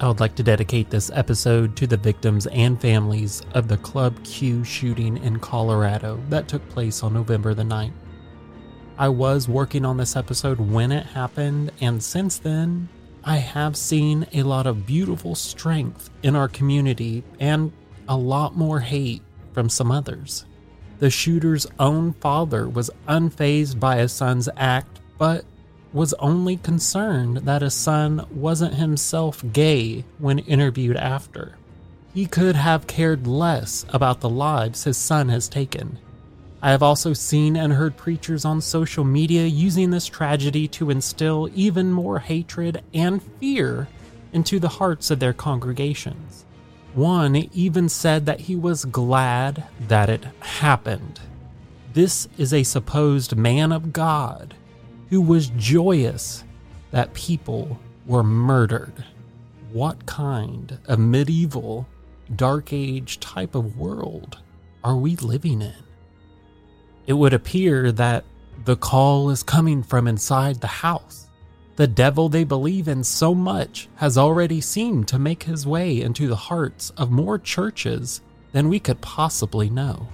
I would like to dedicate this episode to the victims and families of the Club Q shooting in Colorado that took place on November the 9th. I was working on this episode when it happened, and since then, I have seen a lot of beautiful strength in our community and a lot more hate from some others. The shooter's own father was unfazed by his son's act, but was only concerned that his son wasn't himself gay when interviewed after. He could have cared less about the lives his son has taken. I have also seen and heard preachers on social media using this tragedy to instill even more hatred and fear into the hearts of their congregations. One even said that he was glad that it happened. This is a supposed man of God who was joyous that people were murdered. What kind of medieval, dark age type of world are we living in? It would appear that the call is coming from inside the house. The devil they believe in so much has already seemed to make his way into the hearts of more churches than we could possibly know.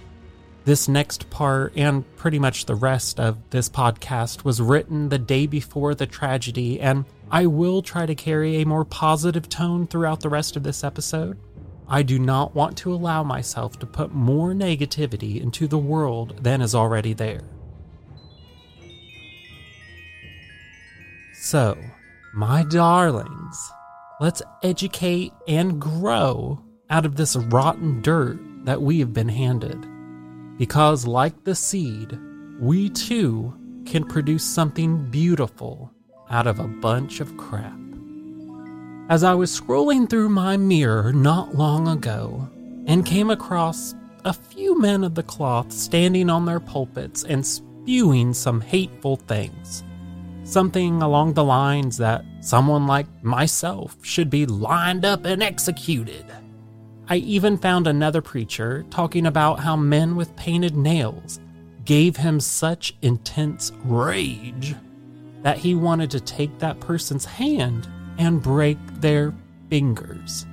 This next part, and pretty much the rest of this podcast, was written the day before the tragedy, and I will try to carry a more positive tone throughout the rest of this episode. I do not want to allow myself to put more negativity into the world than is already there. So, my darlings, let's educate and grow out of this rotten dirt that we have been handed. Because, like the seed, we too can produce something beautiful out of a bunch of crap. As I was scrolling through my mirror not long ago and came across a few men of the cloth standing on their pulpits and spewing some hateful things. Something along the lines that someone like myself should be lined up and executed. I even found another preacher talking about how men with painted nails gave him such intense rage that he wanted to take that person's hand and break their fingers.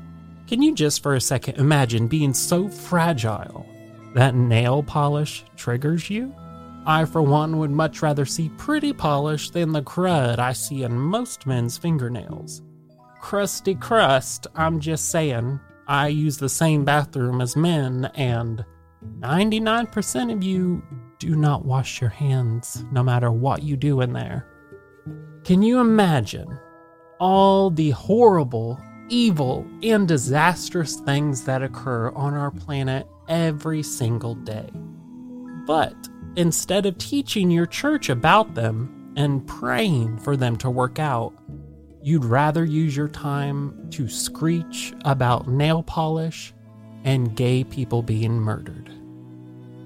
Can you just for a second imagine being so fragile that nail polish triggers you? I, for one, would much rather see pretty polish than the crud I see in most men's fingernails. Crusty crust, I'm just saying, I use the same bathroom as men, and 99% of you do not wash your hands no matter what you do in there. Can you imagine all the horrible, evil, and disastrous things that occur on our planet every single day? But instead of teaching your church about them and praying for them to work out, you'd rather use your time to screech about nail polish and gay people being murdered.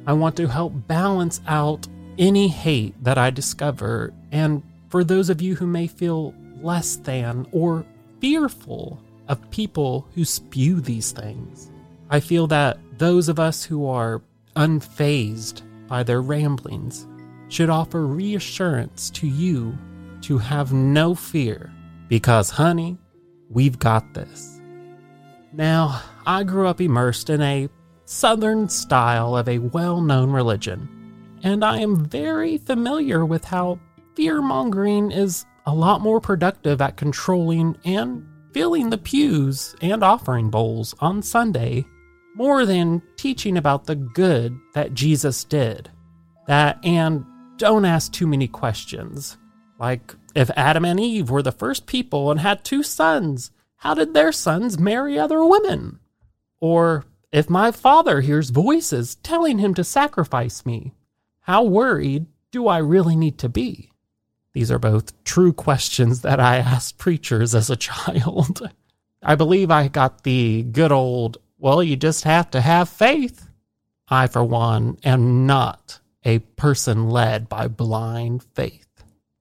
I want to help balance out any hate that I discover, and for those of you who may feel less than or fearful of people who spew these things, I feel that those of us who are unfazed by their ramblings should offer reassurance to you to have no fear because, honey, we've got this. Now, I grew up immersed in a southern style of a well known religion, and I am very familiar with how fear mongering is a lot more productive at controlling and filling the pews and offering bowls on Sunday more than teaching about the good that Jesus did. That and don't ask too many questions. Like, if Adam and Eve were the first people and had two sons, how did their sons marry other women? Or if my father hears voices telling him to sacrifice me, how worried do I really need to be? These are both true questions that I asked preachers as a child. I believe I got the good old, well, you just have to have faith. I, for one, am not a person led by blind faith.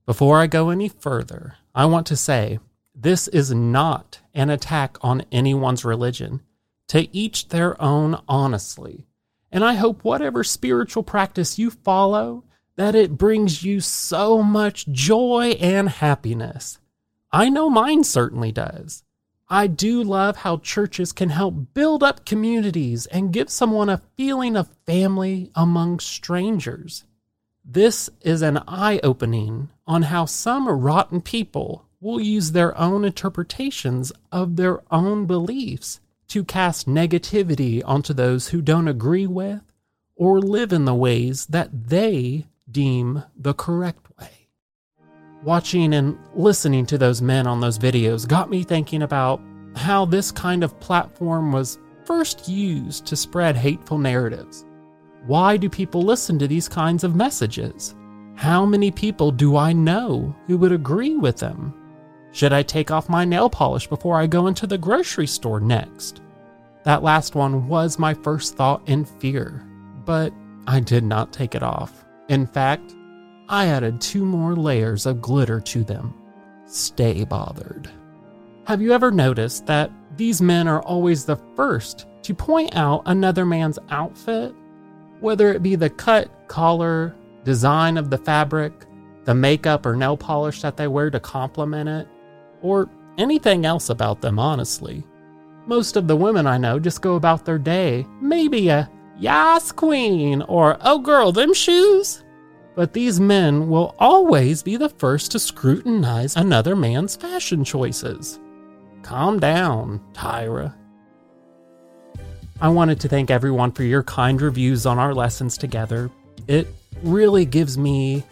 Before I go any further, I want to say this is not an attack on anyone's religion. To each their own, honestly. And I hope whatever spiritual practice you follow, that it brings you so much joy and happiness. I know mine certainly does. I do love how churches can help build up communities and give someone a feeling of family among strangers. This is an eye opening on how some rotten people will use their own interpretations of their own beliefs to cast negativity onto those who don't agree with or live in the ways that they deem the correct way. Watching and listening to those men on those videos got me thinking about how this kind of platform was first used to spread hateful narratives. Why do people listen to these kinds of messages? How many people do I know who would agree with them? Should I take off my nail polish before I go into the grocery store next? That last one was my first thought in fear, but I did not take it off. In fact, I added two more layers of glitter to them. Stay bothered. Have you ever noticed that these men are always the first to point out another man's outfit? Whether it be the cut, collar, design of the fabric, the makeup or nail polish that they wear to complement it, or anything else about them, honestly. Most of the women I know just go about their day, maybe a Yas Queen or Oh girl, them shoes? But these men will always be the first to scrutinize another man's fashion choices. Calm down, Tyra. I wanted to thank everyone for your kind reviews on our lessons together. It really gives me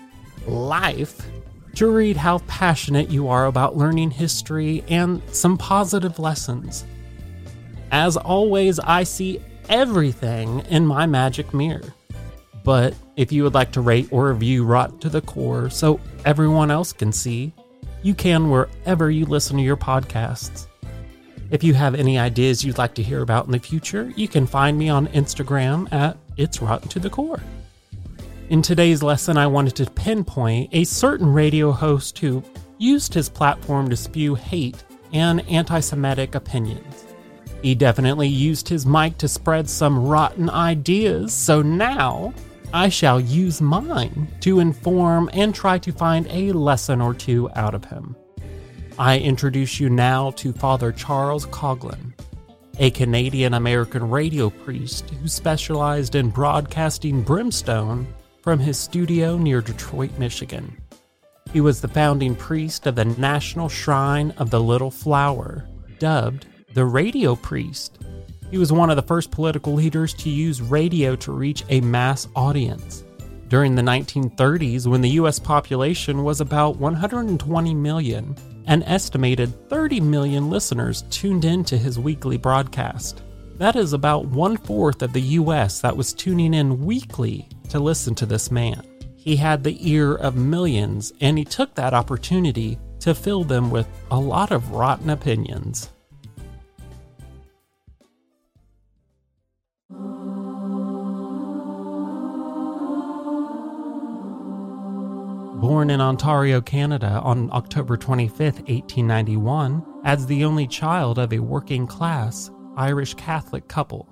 life to read how passionate you are about learning history and some positive lessons. As always, I see everything in my magic mirror. But if you would like to rate or review Rot to the Core so everyone else can see, you can wherever you listen to your podcasts. If you have any ideas you'd like to hear about in the future, you can find me on Instagram at It's Rotten to the Core. In today's lesson, I wanted to pinpoint a certain radio host who used his platform to spew hate and anti Semitic opinions. He definitely used his mic to spread some rotten ideas, so now I shall use mine to inform and try to find a lesson or two out of him. I introduce you now to Father Charles Coughlin, a Canadian American radio priest who specialized in broadcasting brimstone from his studio near Detroit, Michigan. He was the founding priest of the National Shrine of the Little Flower, dubbed the radio priest. He was one of the first political leaders to use radio to reach a mass audience. During the 1930s, when the US population was about 120 million, an estimated 30 million listeners tuned in to his weekly broadcast. That is about one fourth of the US that was tuning in weekly to listen to this man. He had the ear of millions, and he took that opportunity to fill them with a lot of rotten opinions. Born in Ontario, Canada on October 25, 1891, as the only child of a working class Irish Catholic couple.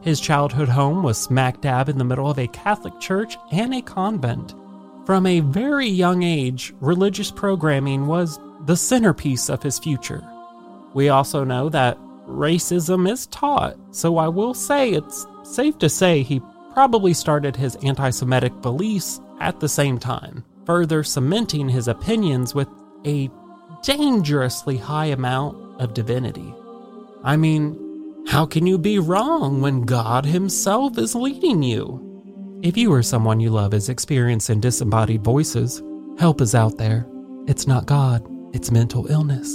His childhood home was smack dab in the middle of a Catholic church and a convent. From a very young age, religious programming was the centerpiece of his future. We also know that racism is taught, so I will say it's safe to say he probably started his anti Semitic beliefs at the same time further cementing his opinions with a dangerously high amount of divinity. I mean, how can you be wrong when God Himself is leading you? If you or someone you love is experiencing disembodied voices, help is out there. It's not God, it's mental illness.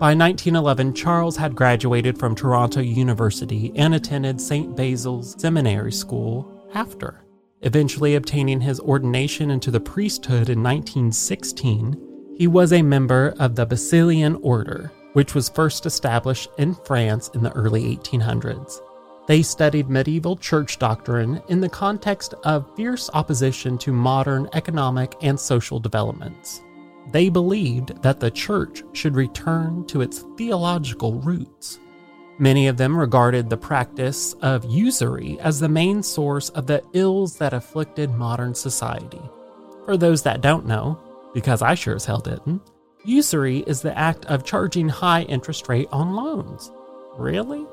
By 1911, Charles had graduated from Toronto University and attended St. Basil's Seminary School after. Eventually obtaining his ordination into the priesthood in 1916, he was a member of the Basilian Order, which was first established in France in the early 1800s. They studied medieval church doctrine in the context of fierce opposition to modern economic and social developments. They believed that the church should return to its theological roots. Many of them regarded the practice of usury as the main source of the ills that afflicted modern society. For those that don't know, because I sure as hell didn't, usury is the act of charging high interest rate on loans. Really?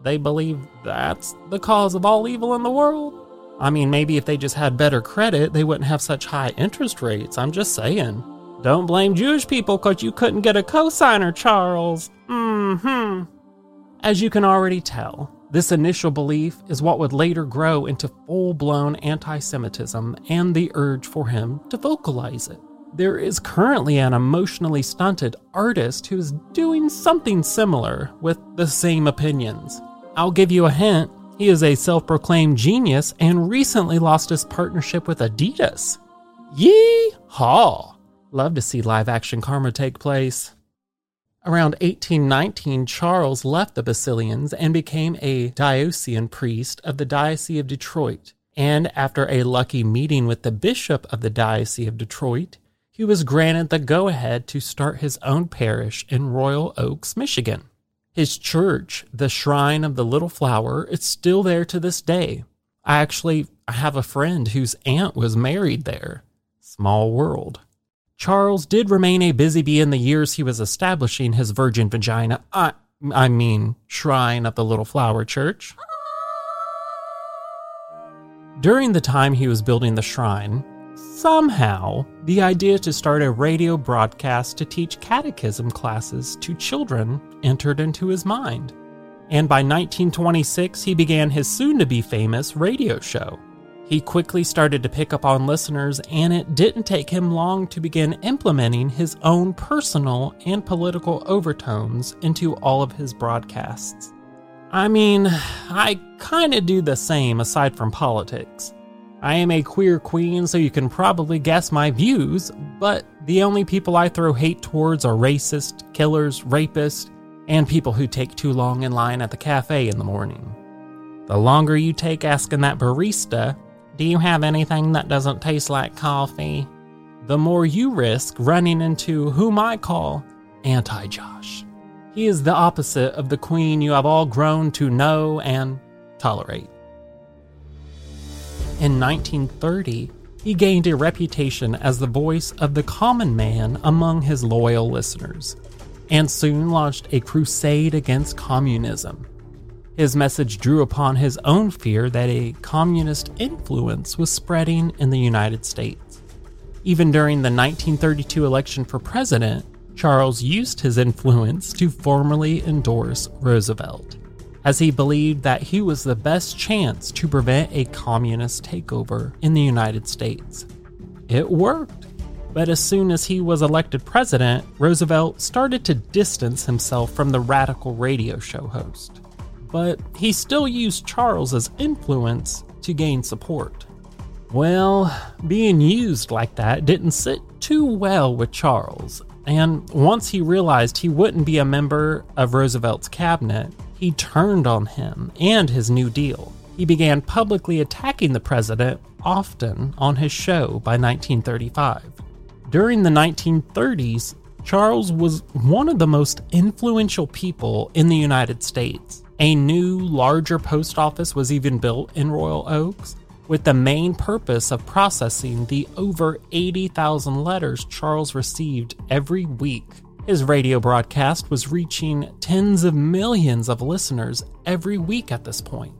They believe that's the cause of all evil in the world? I mean, maybe if they just had better credit, they wouldn't have such high interest rates. I'm just saying. Don't blame Jewish people because you couldn't get a cosigner, Charles. Mm hmm. As you can already tell, this initial belief is what would later grow into full blown anti Semitism and the urge for him to vocalize it. There is currently an emotionally stunted artist who is doing something similar with the same opinions. I'll give you a hint he is a self proclaimed genius and recently lost his partnership with Adidas. Yee haw! Love to see live action karma take place. Around 1819, Charles left the Basilians and became a diocesan priest of the Diocese of Detroit. And after a lucky meeting with the bishop of the Diocese of Detroit, he was granted the go ahead to start his own parish in Royal Oaks, Michigan. His church, the Shrine of the Little Flower, is still there to this day. I actually have a friend whose aunt was married there. Small world. Charles did remain a busy bee in the years he was establishing his virgin vagina, I, I mean, shrine of the Little Flower Church. During the time he was building the shrine, somehow the idea to start a radio broadcast to teach catechism classes to children entered into his mind. And by 1926, he began his soon to be famous radio show. He quickly started to pick up on listeners, and it didn't take him long to begin implementing his own personal and political overtones into all of his broadcasts. I mean, I kinda do the same aside from politics. I am a queer queen, so you can probably guess my views, but the only people I throw hate towards are racist, killers, rapists, and people who take too long in line at the cafe in the morning. The longer you take asking that barista, do you have anything that doesn't taste like coffee? The more you risk running into whom I call Anti Josh. He is the opposite of the queen you have all grown to know and tolerate. In 1930, he gained a reputation as the voice of the common man among his loyal listeners, and soon launched a crusade against communism his message drew upon his own fear that a communist influence was spreading in the United States. Even during the 1932 election for president, Charles used his influence to formally endorse Roosevelt, as he believed that he was the best chance to prevent a communist takeover in the United States. It worked, but as soon as he was elected president, Roosevelt started to distance himself from the radical radio show host but he still used Charles's influence to gain support. Well, being used like that didn't sit too well with Charles, and once he realized he wouldn't be a member of Roosevelt's cabinet, he turned on him and his New Deal. He began publicly attacking the president, often on his show by 1935. During the 1930s, Charles was one of the most influential people in the United States. A new, larger post office was even built in Royal Oaks, with the main purpose of processing the over 80,000 letters Charles received every week. His radio broadcast was reaching tens of millions of listeners every week at this point.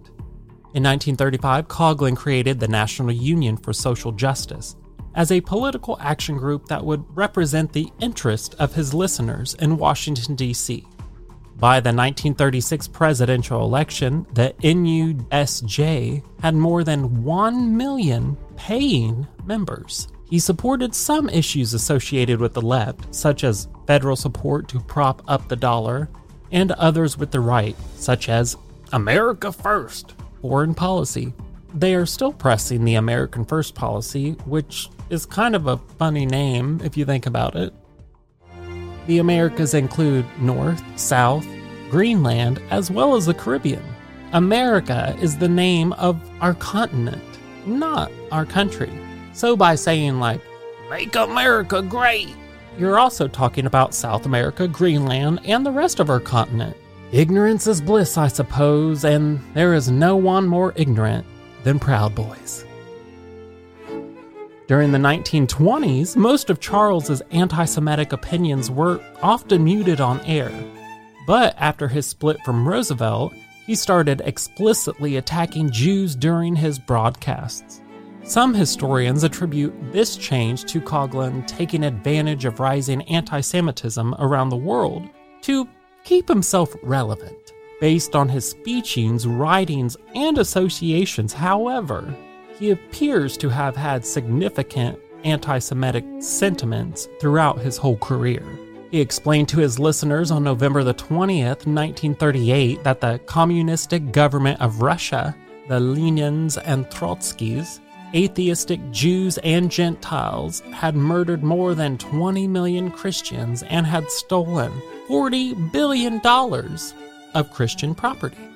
In 1935, Coughlin created the National Union for Social Justice as a political action group that would represent the interest of his listeners in Washington, D.C. By the 1936 presidential election, the NUSJ had more than 1 million paying members. He supported some issues associated with the left, such as federal support to prop up the dollar, and others with the right, such as America First foreign policy. They are still pressing the American First policy, which is kind of a funny name if you think about it. The Americas include North, South, Greenland, as well as the Caribbean. America is the name of our continent, not our country. So by saying, like, make America great, you're also talking about South America, Greenland, and the rest of our continent. Ignorance is bliss, I suppose, and there is no one more ignorant than Proud Boys. During the 1920s, most of Charles's anti Semitic opinions were often muted on air. But after his split from Roosevelt, he started explicitly attacking Jews during his broadcasts. Some historians attribute this change to Coughlin taking advantage of rising anti Semitism around the world to keep himself relevant. Based on his speechings, writings, and associations, however, he appears to have had significant anti Semitic sentiments throughout his whole career. He explained to his listeners on November the 20th, 1938, that the communistic government of Russia, the Lenins and Trotskys, atheistic Jews and Gentiles, had murdered more than 20 million Christians and had stolen $40 billion of Christian property.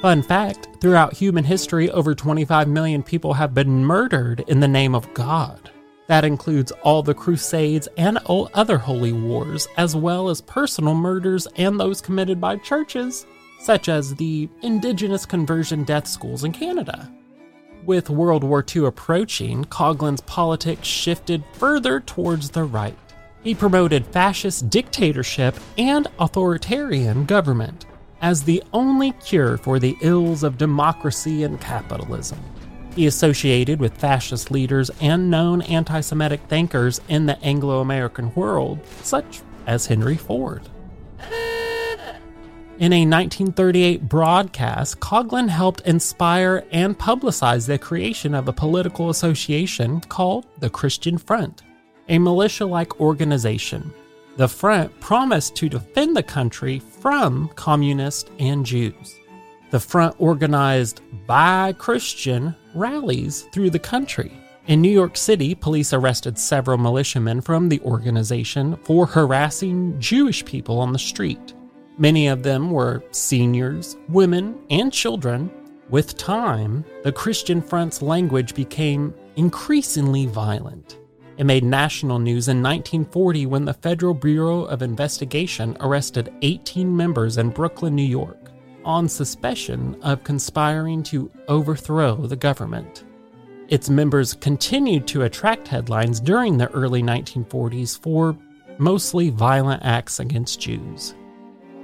Fun fact throughout human history, over 25 million people have been murdered in the name of God. That includes all the Crusades and all other holy wars, as well as personal murders and those committed by churches, such as the Indigenous conversion death schools in Canada. With World War II approaching, Coughlin's politics shifted further towards the right. He promoted fascist dictatorship and authoritarian government as the only cure for the ills of democracy and capitalism. He associated with fascist leaders and known anti Semitic thinkers in the Anglo American world, such as Henry Ford. In a 1938 broadcast, Coughlin helped inspire and publicize the creation of a political association called the Christian Front, a militia like organization. The Front promised to defend the country from communists and Jews. The Front organized by Christian rallies through the country. In New York City, police arrested several militiamen from the organization for harassing Jewish people on the street. Many of them were seniors, women, and children. With time, the Christian Front's language became increasingly violent. It made national news in 1940 when the Federal Bureau of Investigation arrested 18 members in Brooklyn, New York, on suspicion of conspiring to overthrow the government. Its members continued to attract headlines during the early 1940s for mostly violent acts against Jews.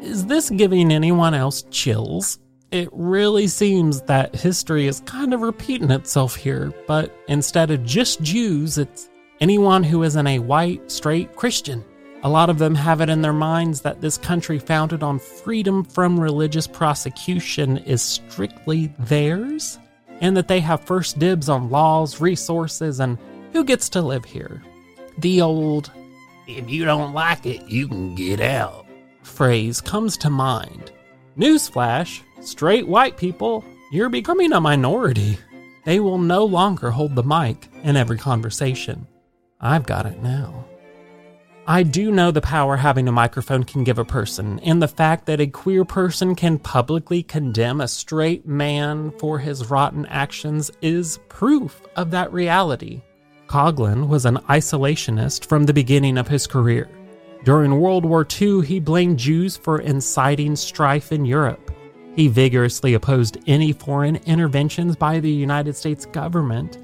Is this giving anyone else chills? It really seems that history is kind of repeating itself here, but instead of just Jews, it's anyone who isn't a white, straight Christian. A lot of them have it in their minds that this country founded on freedom from religious prosecution is strictly theirs, and that they have first dibs on laws, resources, and who gets to live here. The old, if you don't like it, you can get out phrase comes to mind. Newsflash straight white people, you're becoming a minority. They will no longer hold the mic in every conversation. I've got it now. I do know the power having a microphone can give a person, and the fact that a queer person can publicly condemn a straight man for his rotten actions is proof of that reality. Coughlin was an isolationist from the beginning of his career. During World War II, he blamed Jews for inciting strife in Europe. He vigorously opposed any foreign interventions by the United States government.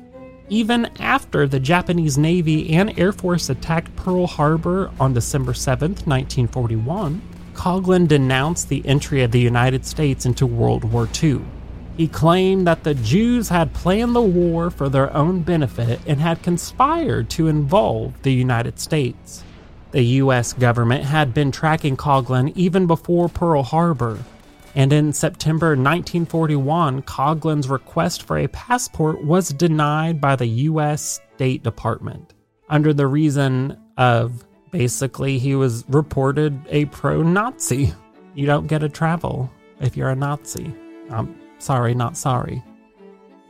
Even after the Japanese Navy and Air Force attacked Pearl Harbor on December 7, 1941, Coughlin denounced the entry of the United States into World War II. He claimed that the Jews had planned the war for their own benefit and had conspired to involve the United States. The US government had been tracking Coughlin even before Pearl Harbor. And in September 1941, Coughlin's request for a passport was denied by the U.S. State Department under the reason of basically he was reported a pro Nazi. You don't get to travel if you're a Nazi. I'm sorry, not sorry.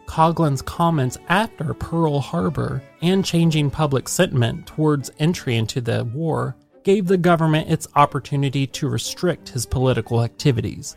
Coughlin's comments after Pearl Harbor and changing public sentiment towards entry into the war gave the government its opportunity to restrict his political activities.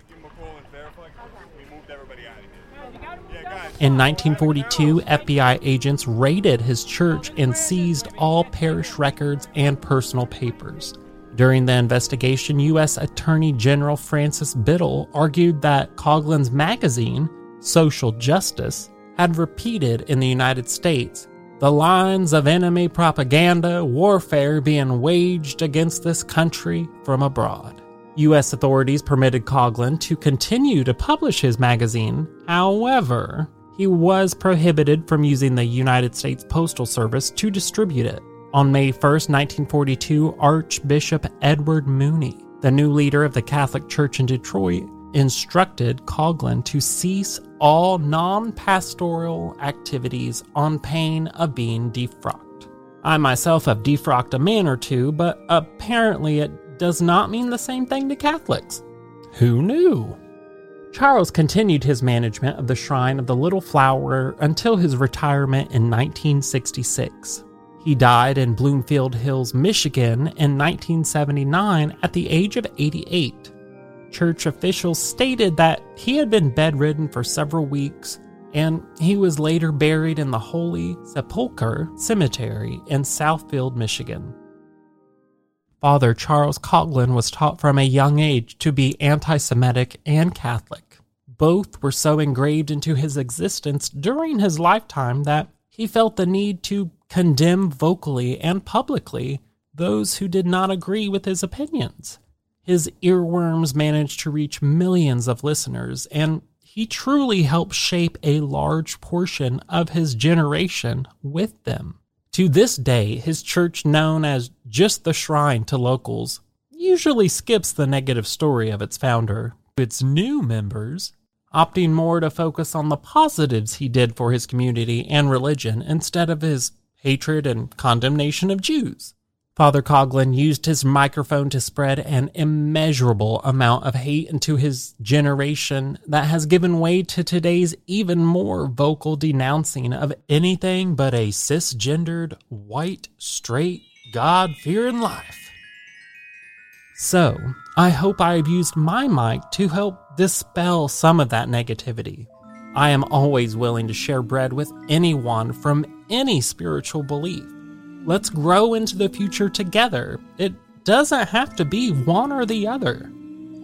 In 1942, FBI agents raided his church and seized all parish records and personal papers. During the investigation, U.S. Attorney General Francis Biddle argued that Coughlin's magazine, Social Justice, had repeated in the United States the lines of enemy propaganda warfare being waged against this country from abroad. U.S. authorities permitted Coughlin to continue to publish his magazine. However, he was prohibited from using the United States Postal Service to distribute it. On May 1, 1942, Archbishop Edward Mooney, the new leader of the Catholic Church in Detroit, instructed Coughlin to cease all non pastoral activities on pain of being defrocked. I myself have defrocked a man or two, but apparently it does not mean the same thing to Catholics. Who knew? Charles continued his management of the Shrine of the Little Flower until his retirement in 1966. He died in Bloomfield Hills, Michigan in 1979 at the age of 88. Church officials stated that he had been bedridden for several weeks and he was later buried in the Holy Sepulchre Cemetery in Southfield, Michigan. Father Charles Coughlin was taught from a young age to be anti Semitic and Catholic. Both were so engraved into his existence during his lifetime that he felt the need to condemn vocally and publicly those who did not agree with his opinions. His earworms managed to reach millions of listeners, and he truly helped shape a large portion of his generation with them. To this day, his church, known as just the Shrine to locals, usually skips the negative story of its founder. Its new members, opting more to focus on the positives he did for his community and religion instead of his hatred and condemnation of Jews. Father Coughlin used his microphone to spread an immeasurable amount of hate into his generation that has given way to today's even more vocal denouncing of anything but a cisgendered, white, straight, God fearing life. So, I hope I have used my mic to help dispel some of that negativity. I am always willing to share bread with anyone from any spiritual belief. Let's grow into the future together. It doesn't have to be one or the other.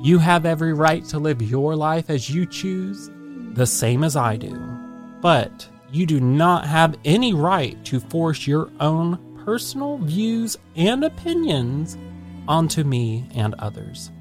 You have every right to live your life as you choose, the same as I do. But you do not have any right to force your own personal views and opinions onto me and others.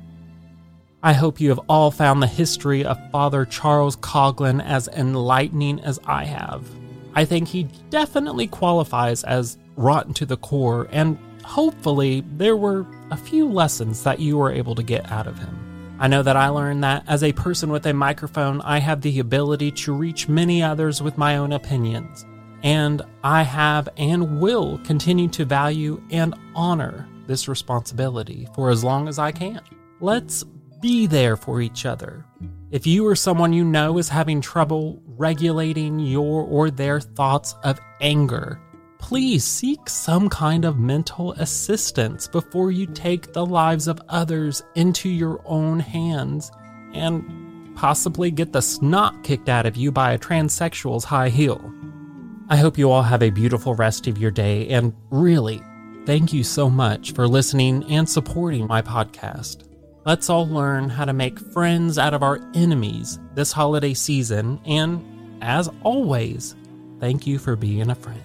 I hope you have all found the history of Father Charles Coughlin as enlightening as I have. I think he definitely qualifies as rotten to the core, and hopefully, there were a few lessons that you were able to get out of him. I know that I learned that as a person with a microphone, I have the ability to reach many others with my own opinions. And I have and will continue to value and honor this responsibility for as long as I can. Let's be there for each other. If you or someone you know is having trouble regulating your or their thoughts of anger, please seek some kind of mental assistance before you take the lives of others into your own hands and possibly get the snot kicked out of you by a transsexual's high heel. I hope you all have a beautiful rest of your day, and really, thank you so much for listening and supporting my podcast. Let's all learn how to make friends out of our enemies this holiday season, and as always, thank you for being a friend.